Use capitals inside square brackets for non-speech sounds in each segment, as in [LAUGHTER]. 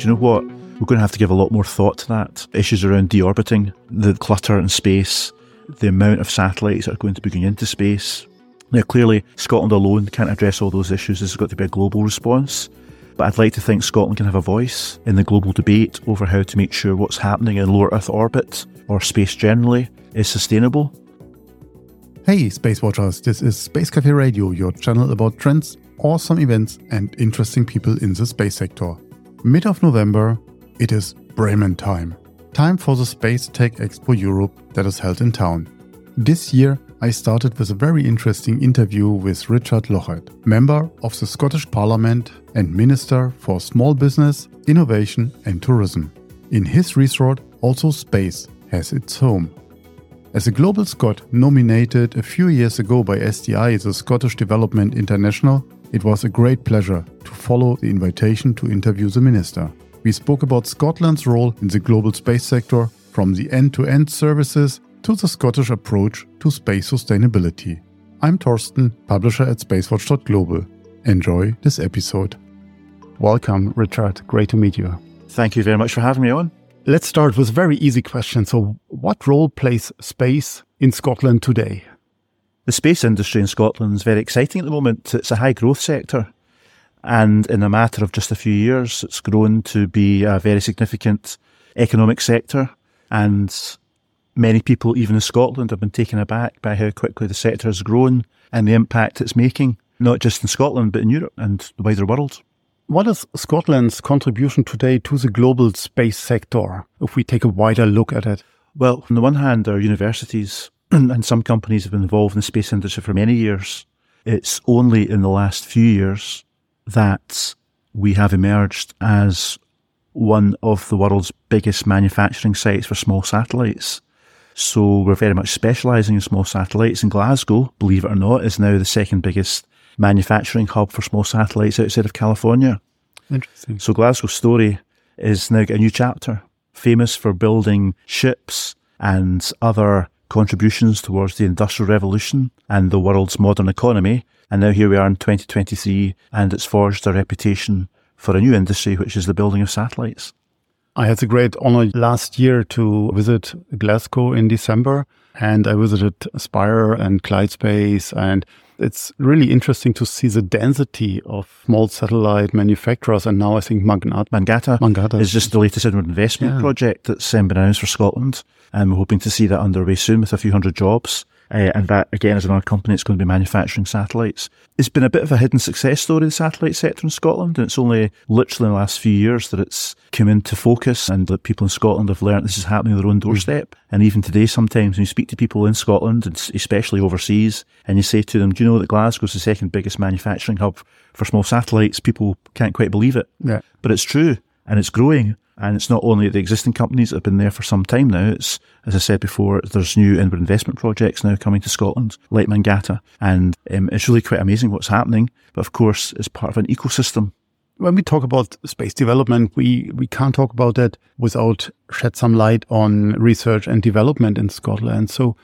do you know what? We're going to have to give a lot more thought to that. Issues around deorbiting, the clutter in space, the amount of satellites that are going to be going into space. Now, clearly, Scotland alone can't address all those issues. There's got to be a global response. But I'd like to think Scotland can have a voice in the global debate over how to make sure what's happening in lower Earth orbit or space generally is sustainable. Hey, Space Watchers, this is Space Cafe Radio, your channel about trends, awesome events, and interesting people in the space sector. Mid of November, it is Bremen time. Time for the Space Tech Expo Europe that is held in town. This year, I started with a very interesting interview with Richard Lochhead, member of the Scottish Parliament and Minister for Small Business, Innovation and Tourism. In his resort, also space has its home. As a global Scot nominated a few years ago by SDI, the Scottish Development International, it was a great pleasure to follow the invitation to interview the minister. We spoke about Scotland's role in the global space sector, from the end to end services to the Scottish approach to space sustainability. I'm Torsten, publisher at spacewatch.global. Enjoy this episode. Welcome, Richard. Great to meet you. Thank you very much for having me on. Let's start with a very easy question. So, what role plays space in Scotland today? The space industry in Scotland is very exciting at the moment. It's a high growth sector. And in a matter of just a few years, it's grown to be a very significant economic sector. And many people, even in Scotland, have been taken aback by how quickly the sector has grown and the impact it's making, not just in Scotland, but in Europe and the wider world. What is Scotland's contribution today to the global space sector, if we take a wider look at it? Well, on the one hand, our universities and some companies have been involved in the space industry for many years. It's only in the last few years that we have emerged as one of the world's biggest manufacturing sites for small satellites. So we're very much specialising in small satellites. And Glasgow, believe it or not, is now the second biggest manufacturing hub for small satellites outside of California. Interesting. So Glasgow's story is now a new chapter, famous for building ships and other contributions towards the industrial revolution and the world's modern economy. And now here we are in 2023 and it's forged a reputation for a new industry, which is the building of satellites. I had the great honor last year to visit Glasgow in December and I visited Spire and Clyde Space and it's really interesting to see the density of small satellite manufacturers. And now I think Mangata, Mangata, Mangata is just the latest inward investment Yeah. project that's um, been announced for Scotland. And we're hoping to see that underway soon with a few hundred jobs. Uh, and that again is another company that's going to be manufacturing satellites. It's been a bit of a hidden success story, the satellite sector in Scotland, and it's only literally in the last few years that it's come into focus and that people in Scotland have learnt this is happening on their own doorstep. And even today, sometimes when you speak to people in Scotland, and especially overseas, and you say to them, do you know that Glasgow's the second biggest manufacturing hub for small satellites? People can't quite believe it. Yeah. But it's true and it's growing. And it's not only the existing companies that have been there for some time now. It's, as I said before, there's new inward investment projects now coming to Scotland, like Mangata. And um, it's really quite amazing what's happening. But of course, it's part of an ecosystem. when we talk about space development, we, we can't talk about that without shed some light on research and development in Scotland. So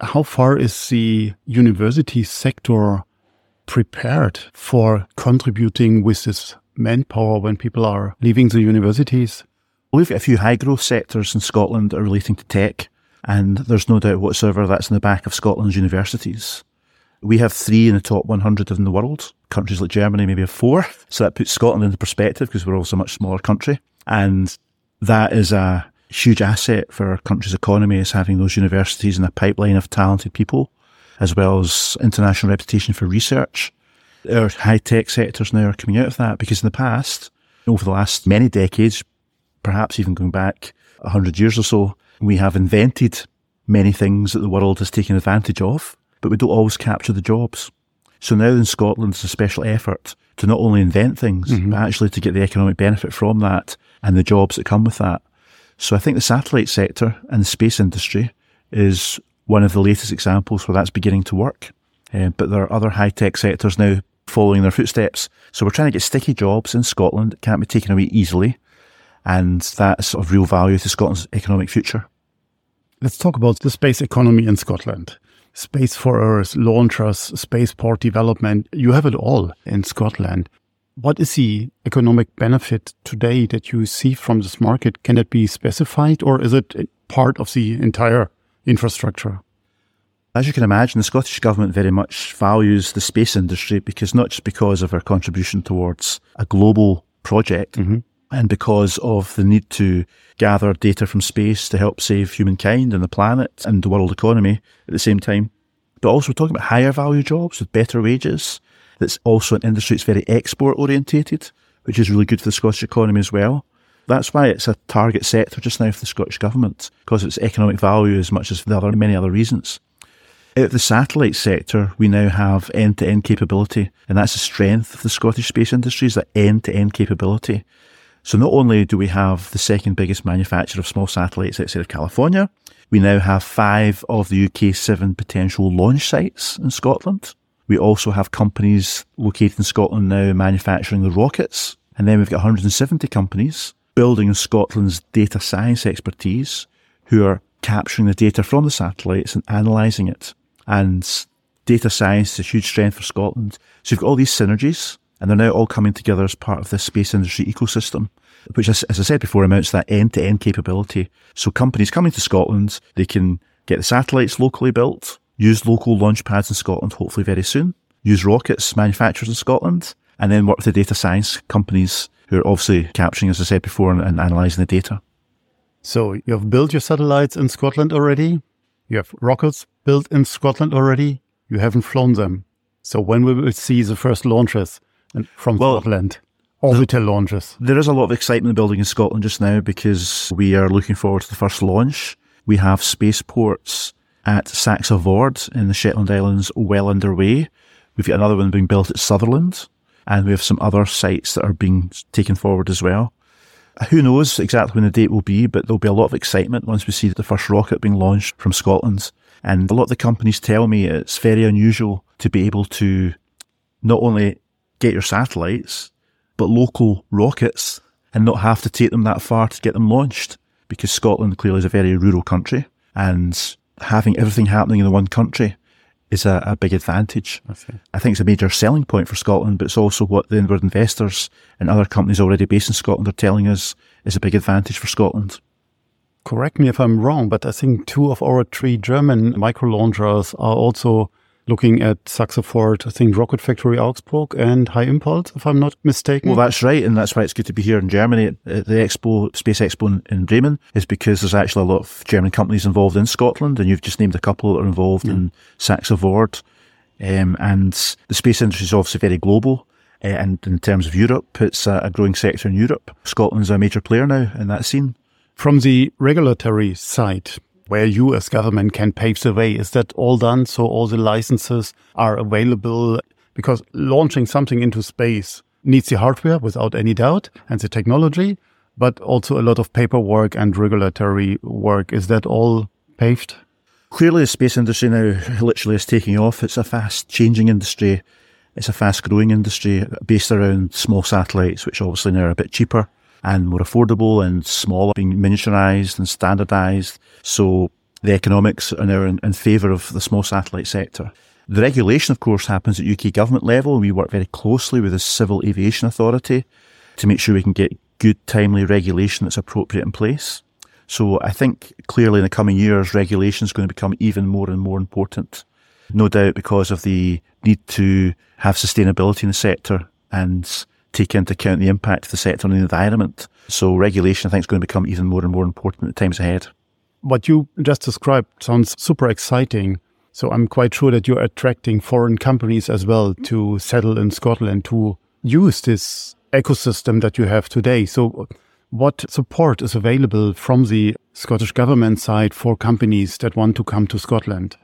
how far is the university sector prepared for contributing with this manpower when people are leaving the universities? We've got a few high growth sectors in Scotland that are relating to tech. And there's no doubt whatsoever that's in the back of Scotland's universities. We have three in the top 100 in the world. Countries like Germany maybe have four. So that puts Scotland into perspective because we're also a much smaller country. And that is a huge asset for our country's economy is having those universities and a pipeline of talented people, as well as international reputation for research. Our high tech sectors now are coming out of that because in the past, over the last many decades, perhaps even going back a hundred years or so, we have invented many things that the world has taken advantage of, but we don't always capture the jobs. So now in Scotland, it's a special effort to not only invent things, but actually to get the economic benefit from that and the jobs that come with that. So I think the satellite sector and the space industry is one of the latest examples where that's beginning to work. Uh, but there are other high tech sectors now following their footsteps. So we're trying to get sticky jobs in Scotland It can't be taken away easily. And that's of real value to Scotland's economic future. Let's talk about the space economy in Scotland. Space for Earth, launchers, spaceport development. You have it all in Scotland. What is the economic benefit today that you see from this market? Can it be specified or is it part of the entire infrastructure? As you can imagine, the Scottish Government very much values the space industry because not just because of our contribution towards a global project mm-hmm. and because of the need to gather data from space to help save humankind and the planet and the world economy at the same time. But also we're talking about higher value jobs with better wages that's also an industry that's very export orientated, which is really good for the Scottish economy as well. That's why it's a target sector just now for the Scottish Government, because of its economic value as much as the other many other reasons. Of the satellite sector, we now have end to end capability, and that's the strength of the Scottish space industry is that end to end capability. So not only do we have the second biggest manufacturer of small satellites outside of California, we now have five of the UK's seven potential launch sites in Scotland. We also have companies located in Scotland now manufacturing the rockets. And then we've got 170 companies building Scotland's data science expertise who are capturing the data from the satellites and analysing it. And data science is a huge strength for Scotland. So you've got all these synergies and they're now all coming together as part of this space industry ecosystem, which, as, I said before, amounts to that end to end capability. So companies coming to Scotland, they can get the satellites locally built, use local launch pads in Scotland, hopefully very soon, use rockets manufacturers in Scotland, and then work with the data science companies who are obviously capturing, as I said before, and, and analysing the data. So you have built your satellites in Scotland already. You have rockets built in Scotland already. You haven't flown them. So when will we see the first launches from well, Scotland? Orbital launches. There is a lot of excitement building in Scotland just now because we are looking forward to the first launch. We have spaceports at Saxa Vord in the Shetland Islands well underway. We've got another one being built at Sutherland, and we have some other sites that are being taken forward as well. Who knows exactly when the date will be, but there'll be a lot of excitement once we see the first rocket being launched from Scotland. And a lot of the companies tell me it's very unusual to be able to not only get your satellites, but local rockets and not have to take them that far to get them launched because Scotland clearly is a very rural country and having everything happening in the one country is a, a big advantage. I, I think it's a major selling point for Scotland, but it's also what the inward investors and other companies already based in Scotland are telling us is a big advantage for Scotland. Correct me if I'm wrong, but I think two of our three German micro launchers are also looking at Saxa Vord, I think Rocket Factory Augsburg and HyImpulse, if I'm not mistaken. Well, that's right. And that's why it's good to be here in Germany at the Expo, Space Expo in Bremen, is because there's actually a lot of German companies involved in Scotland. And you've just named a couple that are involved yeah. in Saxa Vord. Um, and the space industry is obviously very global. Uh, and in terms of Europe, it's a, a growing sector in Europe. Scotland's a major player now in that scene. From the regulatory side, where you as government can pave the way. Is that all done? So all the licenses are available because launching something into space needs the hardware without any doubt and the technology, but also a lot of paperwork and regulatory work. Is that all paved? Clearly, the space industry now literally is taking off. It's a fast changing industry. It's a fast growing industry based around small satellites, which obviously now are a bit cheaper and more affordable and smaller, being miniaturized and standardized. So the economics are now in, in favour of the small satellite sector. The regulation, of course, happens at UK government level. We work very closely with the Civil Aviation Authority to make sure we can get good, timely regulation that's appropriate in place. So I think clearly in the coming years, regulation is going to become even more and more important. No doubt because of the need to have sustainability in the sector and take into account the impact of the sector on the environment. So regulation, I think, is going to become even more and more important in the times ahead. What you just described sounds super exciting. So I'm quite sure that you're attracting foreign companies as well to settle in Scotland to use this ecosystem that you have today. So what support is available from the Scottish government side for companies that want to come to Scotland?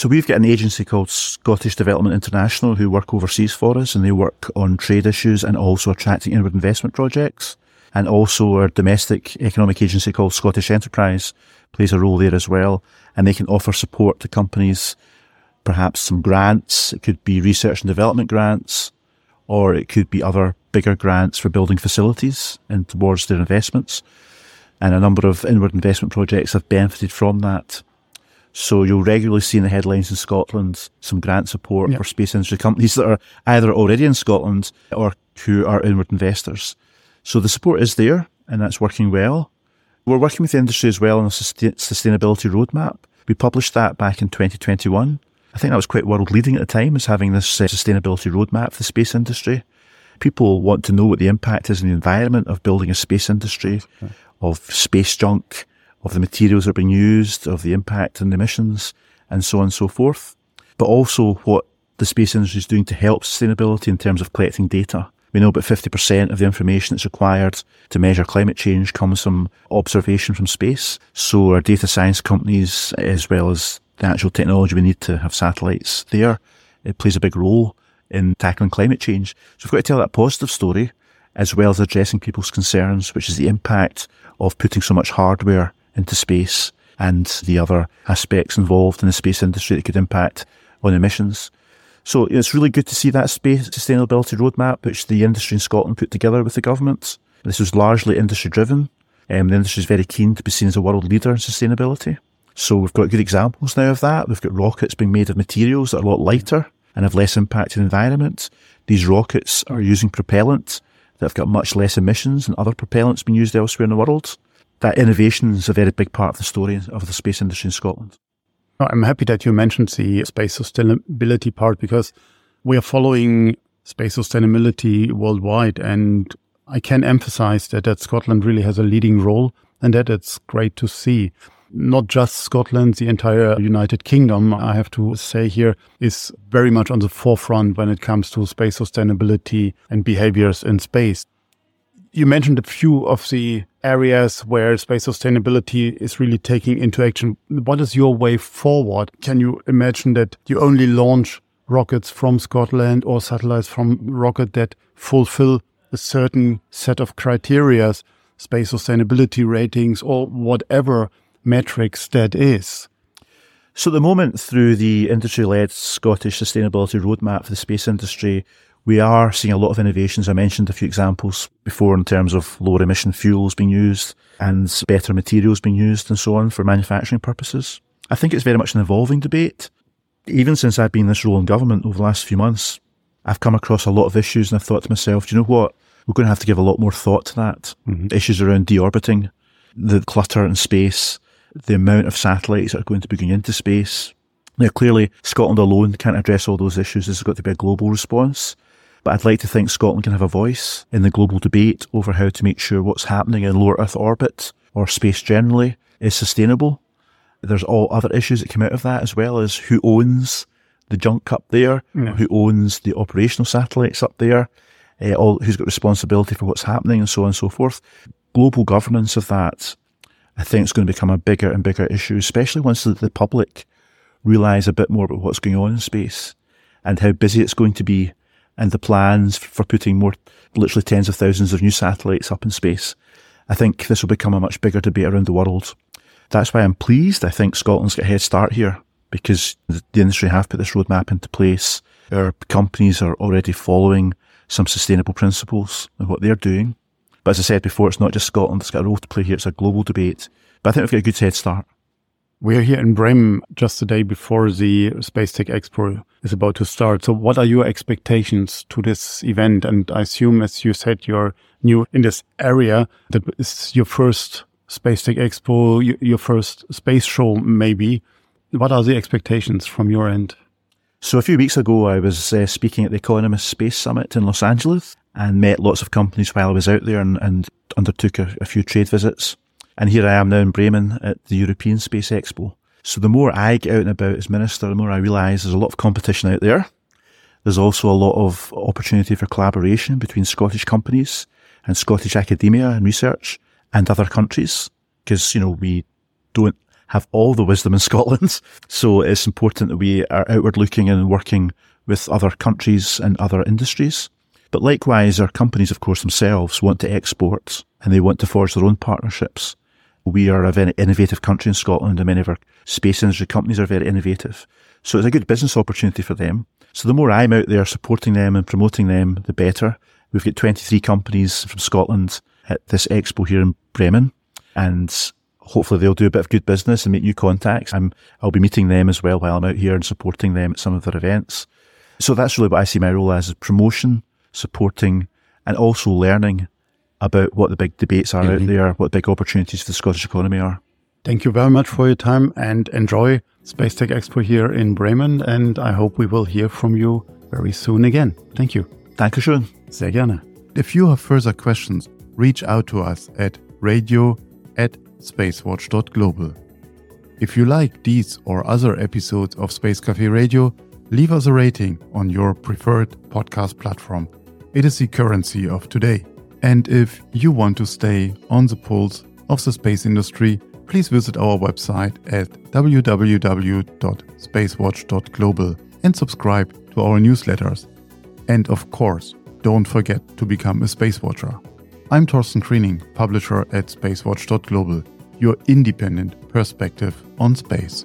So we've got an agency called Scottish Development International who work overseas for us and they work on trade issues and also attracting inward investment projects. And also our domestic economic agency called Scottish Enterprise plays a role there as well. And they can offer support to companies, perhaps some grants. It could be research and development grants, or it could be other bigger grants for building facilities and towards their investments. And a number of inward investment projects have benefited from that. So you'll regularly see in the headlines in Scotland some grant support for space industry companies that are either already in Scotland or who are inward investors. So the support is there and that's working well. We're working with the industry as well on a sustainability roadmap. We published that back in 2021. I think that was quite world leading at the time as having this uh, sustainability roadmap for the space industry. People want to know what the impact is in the environment of building a space industry, okay. of space junk, of the materials that are being used, of the impact and emissions, and so on and so forth. But also what the space industry is doing to help sustainability in terms of collecting data. We know about 50% of the information that's required to measure climate change comes from observation from space. So our data science companies, as well as the actual technology we need to have satellites there, it plays a big role in tackling climate change. So we've got to tell that positive story as well as addressing people's concerns, which is the impact of putting so much hardware into space and the other aspects involved in the space industry that could impact on emissions. So it's really good to see that space sustainability roadmap, which the industry in Scotland put together with the government. This was largely industry driven. Um, the industry is very keen to be seen as a world leader in sustainability. So we've got good examples now of that. We've got rockets being made of materials that are a lot lighter and have less impact on the environment. These rockets are using propellant that have got much less emissions than other propellants being used elsewhere in the world. That innovation is a very big part of the story of the space industry in Scotland. I'm happy that you mentioned the space sustainability part because we are following space sustainability worldwide. And I can emphasize that, that Scotland really has a leading role and that it's great to see. Not just Scotland, the entire United Kingdom, I have to say here, is very much on the forefront when it comes to space sustainability and behaviors in space. You mentioned a few of the areas where space sustainability is really taking into action. What is your way forward? Can you imagine that you only launch rockets from Scotland or satellites from rocket that fulfill a certain set of criteria, space sustainability ratings or whatever metrics that is? So at the moment, through the industry-led Scottish Sustainability Roadmap for the space industry, we are seeing a lot of innovations. I mentioned a few examples before in terms of lower emission fuels being used and better materials being used and so on for manufacturing purposes. I think it's very much an evolving debate. Even since I've been in this role in government over the last few months, I've come across a lot of issues and I've thought to myself, do you know what? We're going to have to give a lot more thought to that. Mm-hmm. Issues around deorbiting, the clutter in space, the amount of satellites that are going to be going into space. Now, clearly, Scotland alone can't address all those issues. This has got to be a global response. But I'd like to think Scotland can have a voice in the global debate over how to make sure what's happening in lower Earth orbit or space generally is sustainable. There's all other issues that come out of that as well as who owns the junk up there, yeah. who owns the operational satellites up there, uh, all, who's got responsibility for what's happening and so on and so forth. Global governance of that, I think is going to become a bigger and bigger issue, especially once the, the public realise a bit more about what's going on in space and how busy it's going to be and the plans for putting more, literally tens of thousands of new satellites up in space. I think this will become a much bigger debate around the world. That's why I'm pleased. I think Scotland's got a head start here because the industry have put this roadmap into place. Our companies are already following some sustainable principles in what they're doing. But as I said before, it's not just Scotland that's got a role to play here. It's a global debate. But I think we've got a good head start. We're here in Bremen just the day before the Space Tech Expo is about to start. So what are your expectations to this event? And I assume, as you said, you're new in this area. That is your first Space Tech Expo, your first space show, maybe. What are the expectations from your end? So a few weeks ago, I was uh, speaking at the Economist Space Summit in Los Angeles and met lots of companies while I was out there and, and undertook a, a few trade visits. And here I am now in Bremen at the European Space Expo. So the more I get out and about as minister, the more I realise there's a lot of competition out there. There's also a lot of opportunity for collaboration between Scottish companies and Scottish academia and research and other countries. Because, you know, we don't have all the wisdom in [LAUGHS] Scotland. So it's important that we are outward looking and working with other countries and other industries. But likewise, our companies, of course, themselves want to export and they want to forge their own partnerships. We are a very innovative country in Scotland and many of our space industry companies are very innovative. So it's a good business opportunity for them. So the more I'm out there supporting them and promoting them, the better. We've got 23 companies from Scotland at this expo here in Bremen and hopefully they'll do a bit of good business and make new contacts. I'm, I'll be meeting them as well while I'm out here and supporting them at some of their events. So that's really what I see my role as, is promotion, supporting, and also learning about what the big debates are mm-hmm. out there, what the big opportunities for the Scottish economy are. Thank you very much for your time and enjoy Space Tech Expo here in Bremen. And I hope we will hear from you very soon again. Thank you. Dankeschön. Sehr gerne. If you have further questions, reach out to us at radio at spacewatch.global. If you like these or other episodes of Space Cafe Radio, leave us a rating on your preferred podcast platform. It is the currency of today. And if you want to stay on the pulse of the space industry, please visit our website at www.spacewatch.global and subscribe to our newsletters. And of course, don't forget to become a Space Watcher. I'm Torsten Kriening, publisher at spacewatch.global, your independent perspective on space.